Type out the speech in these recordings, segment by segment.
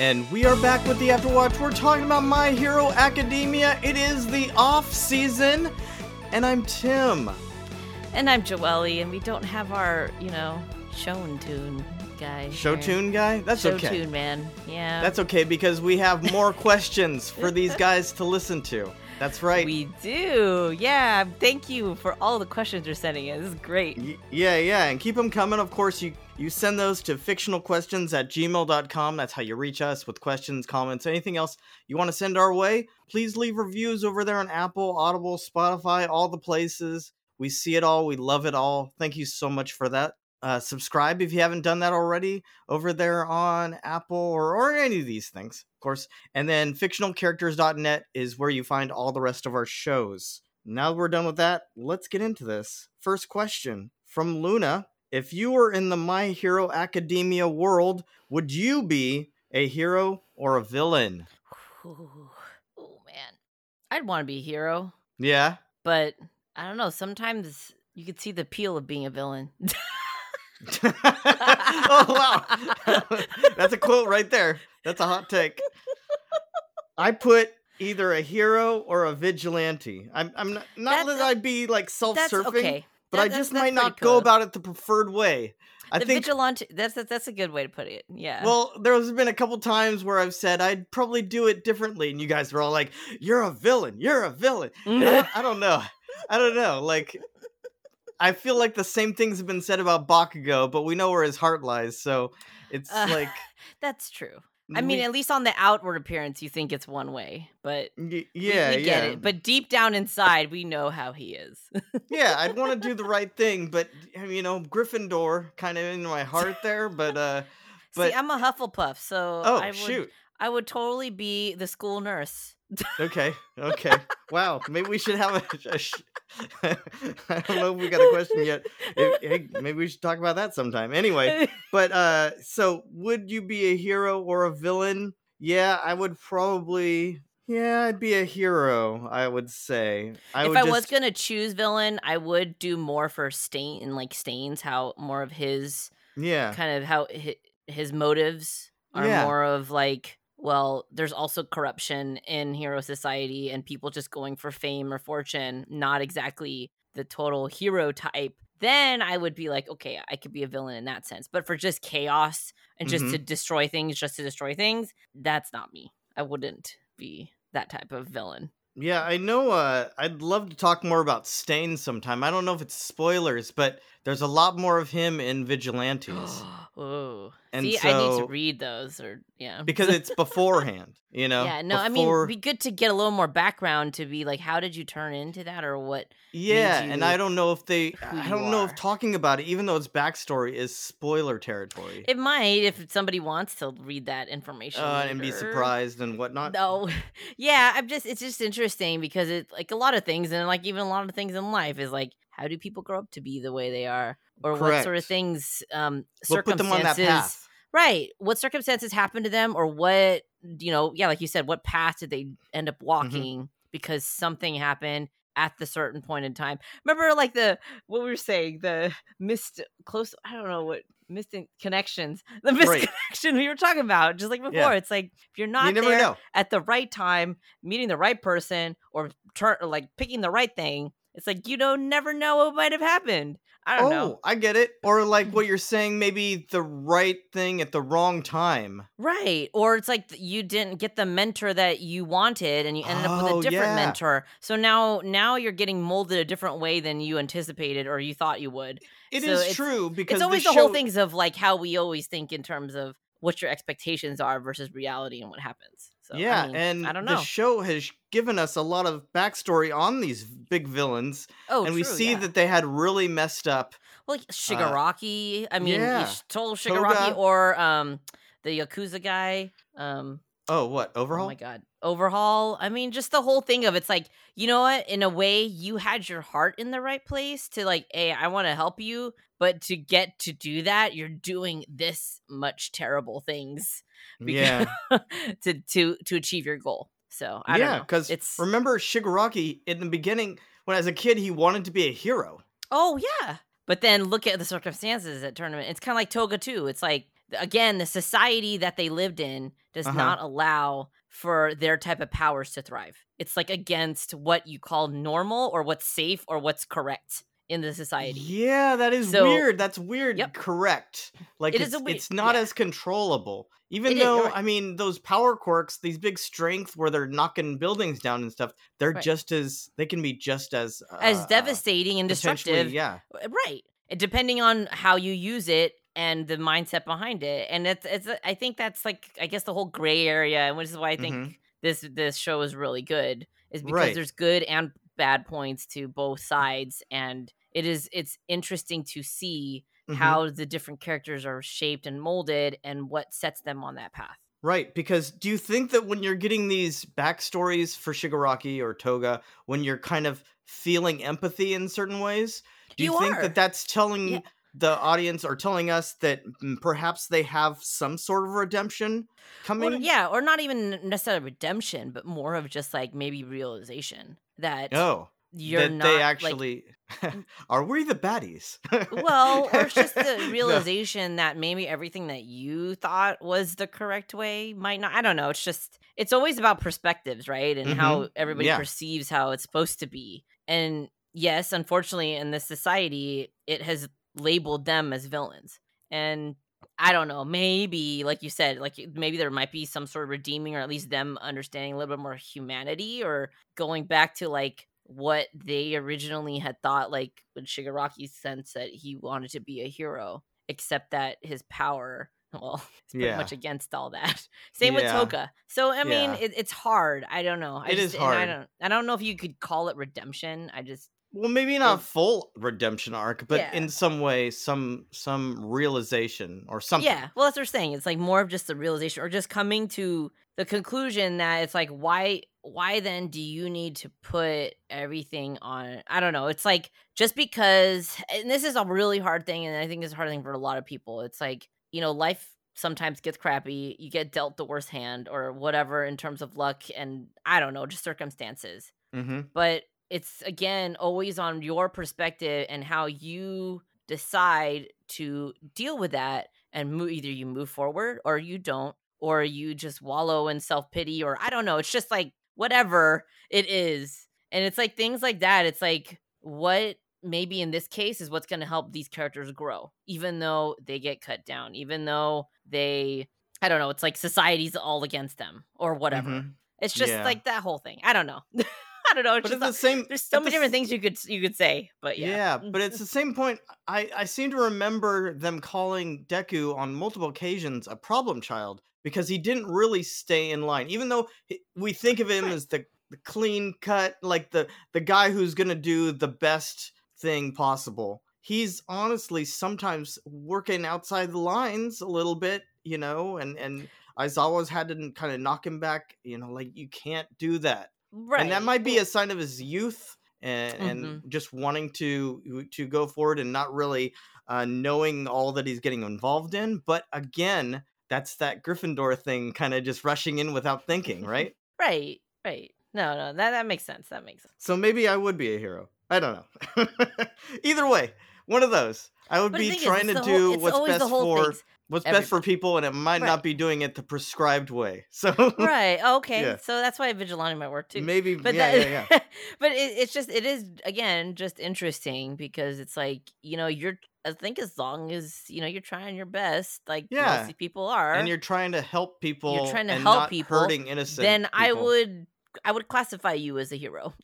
back with the Afterwatch. We're talking about My Hero Academia. It is the off season, and I'm Tim. And I'm Joelle, and we don't have our, you know, show tune guy. Show here. tune guy? That's show okay. tune man. Yeah. That's okay because we have more questions for these guys to listen to. That's right. We do. Yeah. Thank you for all the questions you're sending in. This is great. Y- yeah, yeah, and keep them coming. Of course, you you send those to fictionalquestions at gmail.com. That's how you reach us with questions, comments, anything else you want to send our way. Please leave reviews over there on Apple, Audible, Spotify, all the places. We see it all. We love it all. Thank you so much for that. Uh, subscribe if you haven't done that already over there on Apple or, or any of these things, of course. And then fictionalcharacters.net is where you find all the rest of our shows. Now that we're done with that, let's get into this. First question from Luna If you were in the My Hero Academia world, would you be a hero or a villain? Ooh. Oh man. I'd want to be a hero, Yeah. but I don't know. Sometimes you could see the appeal of being a villain. oh wow, that's a quote right there. That's a hot take. I put either a hero or a vigilante. I'm, I'm not, not That's- that I'd be like self-surfing, okay. but That- I just might not pretty go about it the preferred way. I the think. vigilante. That's a, that's a good way to put it. Yeah. Well, there's been a couple times where I've said I'd probably do it differently, and you guys were all like, "You're a villain. You're a villain." I don't know. I don't know. Like, I feel like the same things have been said about Bakugo, but we know where his heart lies. So it's Uh, like, that's true. I mean, we- at least on the outward appearance, you think it's one way, but y- we- yeah, we, get yeah, it. But deep down inside, we know how he is. yeah. I'd want to do the right thing, but you know, Gryffindor kind of in my heart there. But uh, But- See, I'm a Hufflepuff, so oh I would, shoot. I would totally be the school nurse. Okay, okay. Wow, maybe we should have a. a sh- I don't know if we got a question yet. Hey, maybe we should talk about that sometime. Anyway, but uh, so would you be a hero or a villain? Yeah, I would probably. Yeah, I'd be a hero. I would say. I if would I just, was gonna choose villain, I would do more for Stain and like Stains, how more of his Yeah. kind of how his, his motives are Yeah. more of like well there's also corruption in hero society and people just going for fame or fortune not exactly the total hero type then i would be like okay i could be a villain in that sense but for just chaos and just Mm-hmm. to destroy things just to destroy things that's not me i wouldn't be that type of villain Yeah, I know. Uh, I'd love to talk more about Stain sometime. I don't know if it's spoilers, but there's a lot more of him in Vigilantes oh And see i need to read those or yeah because it's beforehand. You know. yeah, no, I mean, it'd be good to get a little more background to be like, how did you turn into that, or what? Yeah, and I don't know if they. I don't know are. if talking about it, even though it's backstory, is spoiler territory. It might if somebody wants to read that information uh, and be surprised and whatnot. No, yeah, I'm just it's just interesting because it's like a lot of things, and like even a lot of things in life is like, how do people grow up to be the way they are, or what sort of things, um, We'll put them on that circumstances- path. Right. What circumstances happened to them or what, you know, yeah, like you said, what path did they end Mm-hmm. up walking because something happened at the certain point in time. Remember like the what we were saying, the missed close I don't know what missing connections. The missed Right. connection we were talking about just like before. Yeah. It's like if you're not You there know. at the right time, meeting the right person or turn or like picking the right thing, it's like you don't never know what might have happened. I don't Oh, know. I get it. Or like mm-hmm. what you're saying, maybe the right thing at the wrong time. Right. Or it's like you didn't get the mentor that you wanted and you ended up with Oh, a different yeah. mentor. So now now you're getting molded a different way than you anticipated or you thought you would. It is So it's- true because it's always the, the, whole things of like how we always think in terms of what your expectations are versus reality and what happens. So I yeah, mean, and I don't know. the show has given us a lot of backstory on these big villains, oh, and we see yeah. that they had really messed up. well, like Shigaraki. I mean, yeah. total Shigaraki Toga. or um the Yakuza guy. Um Oh, what overhaul? Oh my god. Overhaul. I mean, just the whole thing of it's like, you know what? In a way, you had your heart in the right place to like, hey, I want to help you, but to get to do that, you're doing this much terrible things yeah, to to to achieve your goal. So I yeah, know. because it's remember Shigaraki in the beginning when as a kid he wanted to be a hero. oh yeah. But then look at the circumstances at tournament. It's kind of like Toga too. It's like again, the society that they lived in does Uh-huh. not allow for their type of powers to thrive. It's like against what you call normal or what's safe or what's correct in the society. Yeah, that is So- weird. That's weird. Yep. Correct. Like It it's, is a wei- it's not yeah. as controllable. Even It is, though right. I mean those power quirks, these big strength where they're knocking buildings down and stuff, they're Right. just as they can be just as As uh, uh, devastating and destructive. Yeah. Uh, Right. Depending on how you use it and the mindset behind it. And it's it's I think that's like I guess the whole gray area which is why I think Mhm. this this show is really good is because Right. there's good and bad points to both sides and it is it's interesting to see Mhm. how the different characters are shaped and molded and what sets them on that path. Right, because do you think that when you're getting these backstories for Shigaraki or Toga, when you're kind of feeling empathy in certain ways, do you, You think are. that that's telling Yeah. the audience or telling us that mm, perhaps they have some sort of redemption coming? Well, yeah, or not even necessarily redemption, but more of just like maybe realization that Oh, you're that not they like, actually are we the baddies? well, or it's just the No. realization that maybe everything that you thought was the correct way might not. I don't know. It's just it's always about perspectives, right? And mm-hmm. how everybody Yeah. perceives how it's supposed to be. And yes, unfortunately, in this society, it has labeled them as villains. And I don't know. Maybe, like you said, like maybe there might be some sort of redeeming, or at least them understanding a little bit more humanity, or going back to like what they originally had thought, like when Shigaraki's sense that he wanted to be a hero, except that his power, well, it's pretty Yeah. much against all that. Same with Yeah. Toga. So I mean, Yeah. it, it's hard. I don't know. I It just, is and I don't. I don't know if you could call it redemption. I just well, maybe not full redemption arc, but Yeah. in some way, some some realization or something. Yeah, well, that's what we're saying. It's like more of just the realization, or just coming to the conclusion that it's like, why, why then do you need to put everything on? I don't know. It's like just because, and this is a really hard thing, and I think it's a hard thing for a lot of people. It's like you know, life sometimes gets crappy. You get dealt the worst hand, or whatever in terms of luck, and I don't know, just circumstances Mm-hmm. but it's again always on your perspective and how you decide to deal with that and move, either you move forward or you don't or you just wallow in self-pity or i don't know it's just like whatever it is and it's like things like that it's like what maybe in this case is what's going to help these characters grow even though they get cut down even though they i don't know it's like society's all against them or whatever Mhm. it's just Yeah. like that whole thing i don't know i don't know it's But at the same, there's so many the different things you could you could say, but yeah. Yeah, mm. but it's the same point. I, I seem to remember them calling Deku on multiple occasions a problem child because he didn't really stay in line. Even though he- we think of him Right. as the, the clean cut, like the, the guy who's going to do the best thing possible, he's honestly sometimes working outside the lines a little bit, you know, and, and Aizawa's had to kind of knock him back, you know, like, you can't do that right. and that might be a sign of his youth and, and Mhm. just wanting to to go forward and not really uh, knowing all that he's getting involved in. But again, that's that Gryffindor thing, kind of just rushing in without thinking, right? right, right. No, no, that that makes sense. That makes sense. so maybe I would be a hero. I don't know. Either way, one of those. I would But be thing is, trying to whole- do what's best for things. What's best for people, and it might Right. not be doing it the prescribed way. So right. Okay. Yeah. So that's why vigilante might work too. maybe, but yeah, that, yeah, yeah. but it, it's just it is again just interesting because it's like you know you're I think as long as you know you're trying your best, like Yeah. most people are, and you're trying to help people you're trying to help people, hurting innocent then I would I would classify you as a hero.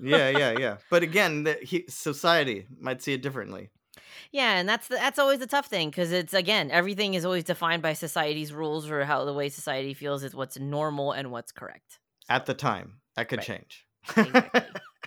yeah yeah yeah but again the he, society might see it differently Yeah, and that's the, that's always the tough thing because it's again everything is always defined by society's rules or how the way society feels is what's normal and what's correct. at the time that could Right. change Exactly.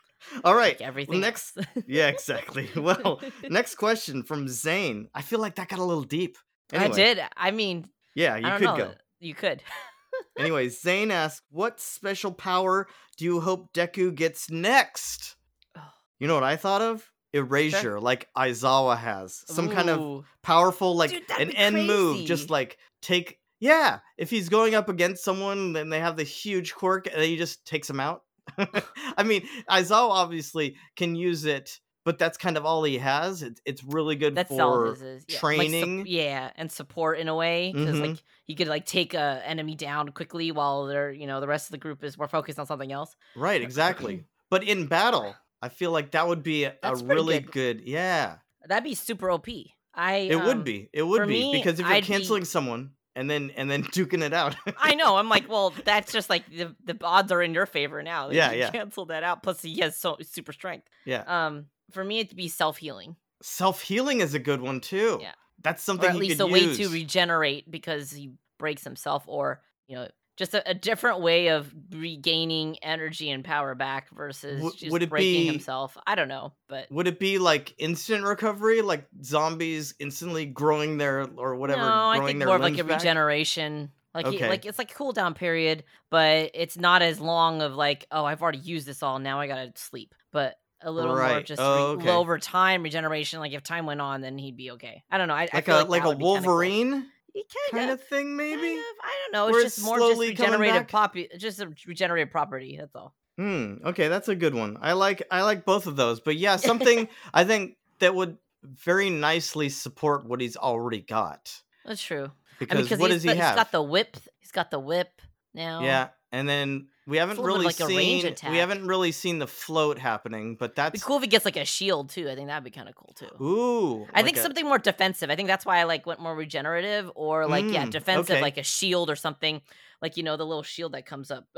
all right Like everything next yeah exactly well next question from zane i feel like that got a little deep anyway, I did. I mean, yeah you I don't could know. go You could. anyway zane asks what special power do you hope deku gets next you know what i thought of erasure like aizawa has some kind of powerful like Dude, an end move just like take yeah if he's going up against someone then they have the huge quirk and he just takes him out i mean aizawa obviously can use it but that's kind of all he has. It's it's really good That's for. Yeah. Like, sup- training. yeah, and support in a way because Mhm. like he could like take a enemy down quickly while they're you know the rest of the group is more focused on something else. Right, exactly. But in battle, I feel like that would be a, a really good. good. Yeah, That'd be super OP. I it um, would be. It would be me, because if you're I'd be- canceling someone and then and then duking it out. I know. I'm like, well, that's just like the the odds are in your favor now. that Yeah, you yeah. Cancel that out. Plus, he has so super strength. yeah, Um, for me, it'd be self healing, self healing is a good one too. Yeah. that's or something at he least a way to regenerate because he breaks himself, or you know, just a, a different way of regaining energy and power back versus W- just would it breaking be- himself. I don't know, but Would it be like instant recovery, like zombies instantly growing their or whatever? no, I think their more of like a back? regeneration. Like, he- like it's like a cool down period, but it's not as long of like, oh, I've already used this all, now I gotta sleep. But a little more Right. of just Oh, re- okay. over time regeneration. Like if time went on, then he'd be okay. I don't know. I, I like feel a like, like, a would cool. He kind of thing, maybe. Kind of, I don't know. It's just more just slowly coming regenerative back? popu- just a regenerative property. That's all. Hmm. Okay, that's a good one. I like I like both of those. But yeah, something I think that would very nicely support what he's already got. That's true. Because, I mean, because what does he the- he's have? got the whip. He's got the whip now. yeah, and then we haven't really like a range seen attack. we haven't really seen the float happening, but It'd that's be cool if he gets like a shield too. I think that'd be kind of cool too. ooh. I think a- something more defensive. I think that's why I like went more regenerative or like yeah, Mm, defensive, okay. like a shield or something. Like you know the little shield that comes up.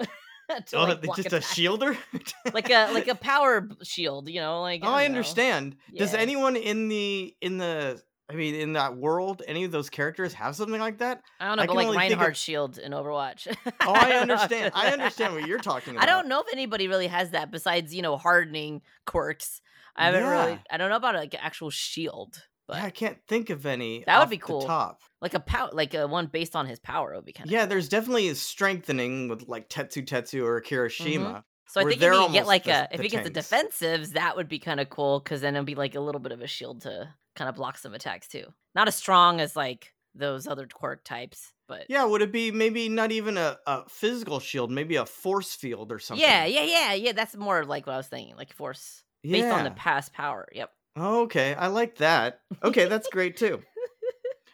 to, oh, like, just a shielder. like a like a power shield. You know, like oh, I know. understand. Does Yeah. anyone in the in the I mean in that world, any of those characters have something like that? I don't know, I but like think of- Reinhardt shield in Overwatch. Oh, I understand. I understand what you're talking about. I don't know if anybody really has that besides you know hardening quirks. I haven't really. I don't know about like an actual shield, but Yeah, I can't think of any. That would be cool. top. like a pow, like a one based on his power would be kind of Yeah, there's definitely a strengthening with like Tetsutetsu or Kirishima. Mm-hmm. So I think if he get like the- a if he gets the defensives, that would be kind of cool because then it'd be like a little bit of a shield to kind of blocks some attacks too. Not as strong as like those other quirk types, but Yeah, would it be maybe not even a, a physical shield, maybe a force field or something? yeah, yeah, yeah, yeah. That's more like what I was thinking, like force based on the past power. Yep. Okay, I like that. Okay, that's great too.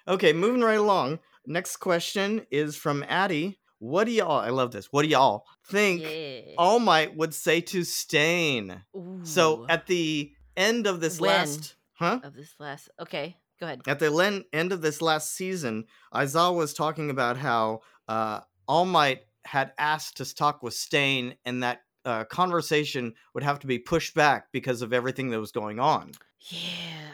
Okay, moving right along. Next question is from Addie. What do y'all? I love this. What do y'all think Yeah. All Might would say to Stain? So at the end of this When? last, huh? of this last, okay, go ahead. At the len- end of this last season, Aizawa was talking about how uh, All Might had asked to talk with Stain, and that uh, conversation would have to be pushed back because of everything that was going on. Yeah,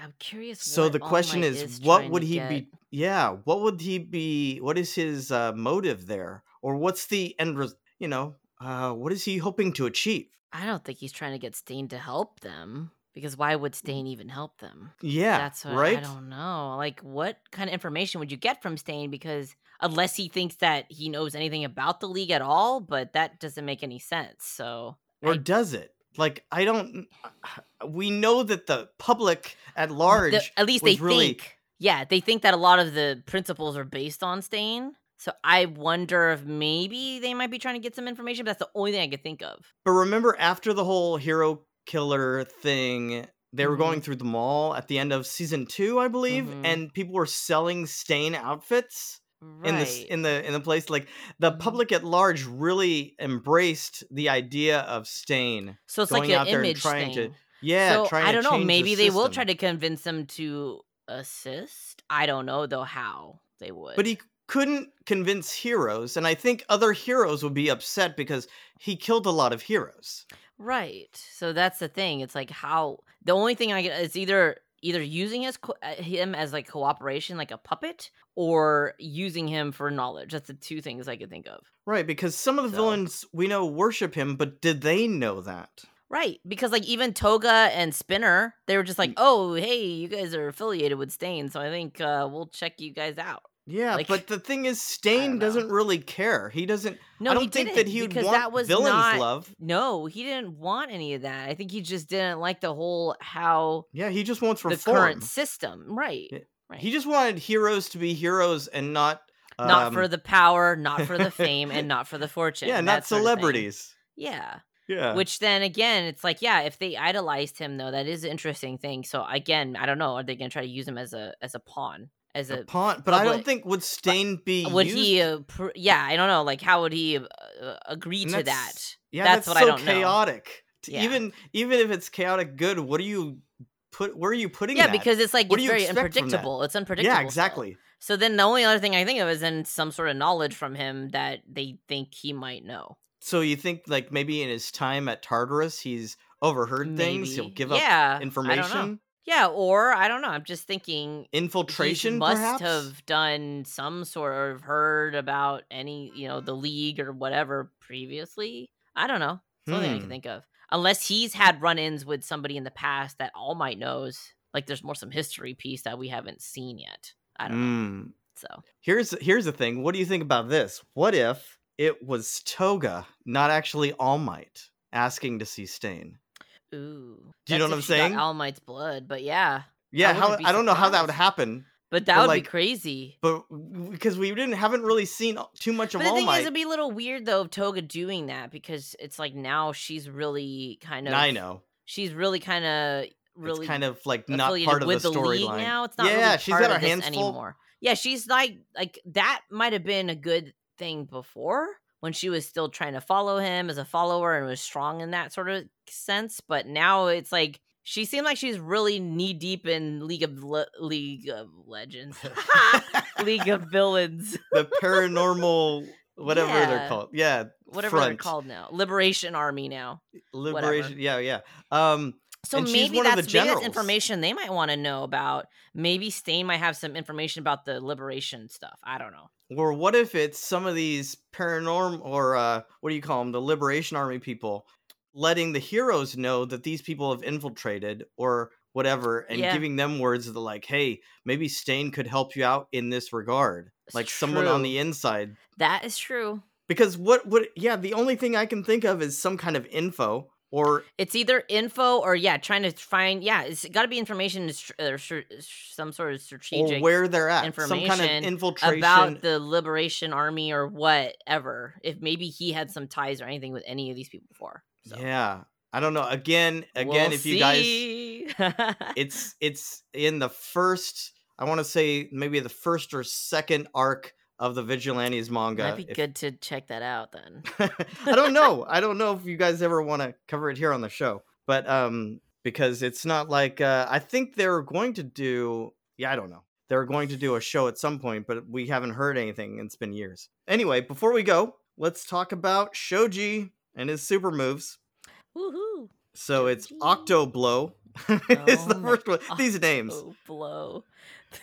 I'm curious. So the All question Might is, what would he get. be? Yeah, what would he be? What is his uh, motive there, or what's the end? Res- you know, uh, what is he hoping to achieve? I don't think he's trying to get Stain to help them because why would mm. Stain even help them? Yeah, That's what right. I don't know. Like, what kind of information would you get from Stain? Because unless he thinks that he knows anything about the league at all, but that doesn't make any sense. So, or I- does it? Like, I don't. We know that the public at the- large, at least they really- think, yeah, they think that a lot of the principles are based on Stain. So I wonder if maybe they might be trying to get some information. But that's the only thing I could think of. But remember, after the whole hero killer thing, they were Mhm. going through the mall at the end of season two, I believe, Mhm. and people were selling Stain outfits. Right. in this in the in the place like the Mhm. public at large really embraced the idea of stain so it's going like an out there and image trying to- yeah so I don't know. change the Maybe they will try to convince them to assist. I don't know though how they would. but he couldn't convince heroes and i think other heroes would be upset because he killed a lot of heroes right. So that's the thing. It's like how the only thing I get is either either using his co- uh, him as like cooperation, like a puppet, or using him for knowledge. That's the two things I could think of. right because some of the So- villains we know worship him but did they know that Right, because like even Toga and Spinner, they were just like, Mm. "Oh, hey, you guys are affiliated with Stain, so I think uh, we'll check you guys out." Yeah Like- but the thing is stain doesn't really care he doesn't No, i don't he think didn't, that he would because want that was villains not, love No, he didn't want any of that. I think he just didn't like the whole how yeah he just wants the current system. Right. Yeah, Right. he just wanted heroes to be heroes and not not for um, the power, not for the fame, and not for the fortune. yeah, not sort of thing. celebrities. Yeah. Yeah. Which then again, it's like, yeah, if they idolized him though, that is an interesting thing. So again, I don't know. Are they gonna try to use him as a as a pawn? As a a pawn, but I don't think would Stain be would used? he? Uh, pr- yeah, I don't know. Like, how would he uh, agree And to that? Yeah, That's that's, what I don't know. chaotic. To Yeah. Even even if it's chaotic good, what are you put? Where are you putting Yeah, that? because it's like What it's very expect from that? unpredictable. It's unpredictable. yeah, still. exactly. So then the only other thing I think of is then some sort of knowledge from him that they think he might know. So you think like maybe in his time at Tartarus, he's overheard things. He'll Maybe. give up yeah, know. information, Yeah, or I don't know. I'm just thinking infiltration. must perhaps? have done some sort of heard about any, you know, the league or whatever previously. I don't know. It's the only thing I can Hmm. think of. Unless he's had run-ins with somebody in the past that All Might knows. Like there's more some history piece that we haven't seen yet. I don't know. Mm. So Here's here's the thing. What do you think about this? What if it was Toga, not actually All Might, asking to see Stain? Ooh. Do you know what I'm she got saying? All Might's blood, but yeah. Yeah, how I don't know how that would happen, But that But, would like, be crazy. but because we didn't haven't really seen too much of But the All thing Might. is, it'd be a little weird though of Toga doing that because it's like now she's really kind of. I know. She's really kind of really it's kind of like not part of the storyline. now. It's not Yeah, really she's got her hands full. anymore. Yeah, she's like like that might have been a good thing before when she was still trying to follow him as a follower and was strong in that sort of sense. But now it's like she seemed like she's really knee deep in League of Le- League of Legends, League of Villains, the paranormal whatever Yeah. they're called. Yeah, whatever they're called now, Liberation Army now. Liberation. Yeah, yeah. Um, So And maybe that's maybe that's information they might want to know about. Maybe Stain might have some information about the liberation stuff. I don't know. or what if it's some of these paranormal or uh, what do you call them? The Liberation Army people letting the heroes know that these people have infiltrated or whatever, and Yeah. giving them words that like, "Hey, maybe Stain could help you out in this regard." It's like someone on the inside. That is true. Because what would yeah, the only thing I can think of is some kind of info or It's either info or yeah, trying to find yeah. It's got to be information or uh, some sort of or strategic where they're at. Some kind of information infiltration. about the liberation army or whatever. If maybe he had some ties or anything with any of these people before. So. Yeah. I don't know. Again, again, We'll if you guys it's it's in the first I want to say maybe the first or second arc of the Vigilantes manga. might be If- good to check that out then. I don't know. I don't know if you guys ever want to cover it here on the show. But um because it's not like uh I think they're going to do yeah, I don't know. They're going to do a show at some point, but we haven't heard anything. It's been years. Anyway, before we go, let's talk about Shoji and his super moves. Woohoo! So it's Octo Blow. it's the Oh first one. These names. Blow.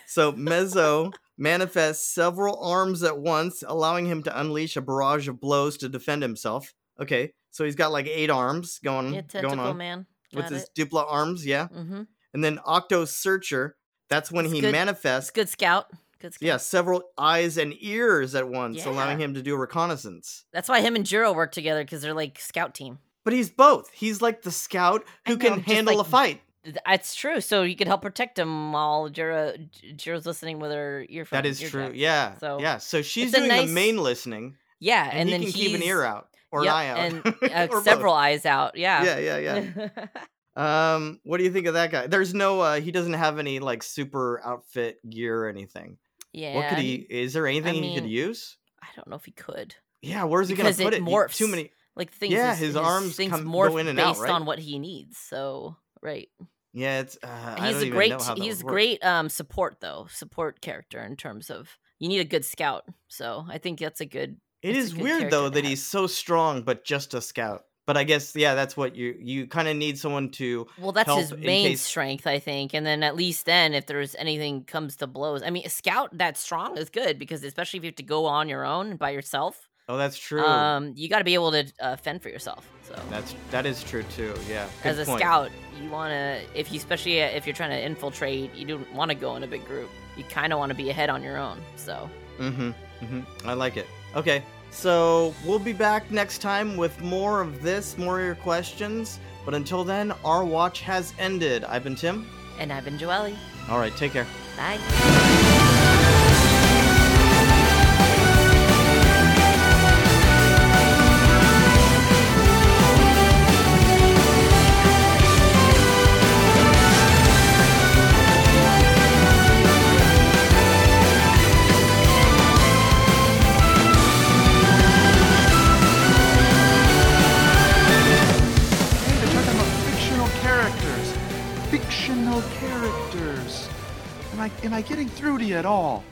So Mezo manifests several arms at once, allowing him to unleash a barrage of blows to defend himself. Okay, so he's got like eight arms going Yeah, going on man. with Got his it. Dupli-Arms, yeah. Mm-hmm. And then Octo Searcher, that's when It's he good- manifests, good scout. Good scout. yeah, several eyes and ears at once, allowing him to do reconnaissance. That's why him and Jiro work together because they're like scout team. But he's both. He's like the scout who know, can handle like- a fight. Th- It's true. So you could help protect him while Jiro J- Jiro's listening with her earphone. That is ear true. Yeah. So, yeah. So she's doing nice- the main listening, Yeah, and, and, he then can keep an ear out or Yep, an eye out, and uh, Or both. several eyes out. Yeah. Yeah, yeah, yeah. Um, what do you think of that guy? There's no uh he doesn't have any like super outfit gear or anything. yeah. what could he is there anything he could use? I don't know if he could. Yeah, where's he because gonna put it? You- Too many Like things. Yeah, is- his arms things come- go morph in and out, based right? on what he needs. So right. Yeah, it's uh, I he's don't a great know how he's great um support though support character in terms of you need a good scout so i think that's a good it's good weird though that have. he's so strong but just a scout. But I guess yeah, that's what you you kind of need someone to well that's his main case- strength i think and then at least then if there's anything comes to blows i mean a scout that strong is good because especially if you have to go on your own by yourself Oh, that's true. um you got to be able to uh, fend for yourself so that's that is true too. Yeah. Good as a point. scout you want to if you especially uh, if you're trying to infiltrate you don't want to go in a big group you kind of want to be ahead on your own so Mm-hmm. Mm-hmm. I like it. Okay. So we'll be back next time with more of this, more of your questions. But until then, our watch has ended. I've been Tim. and i've been joelle All right, take care. bye Am I getting through to you at all?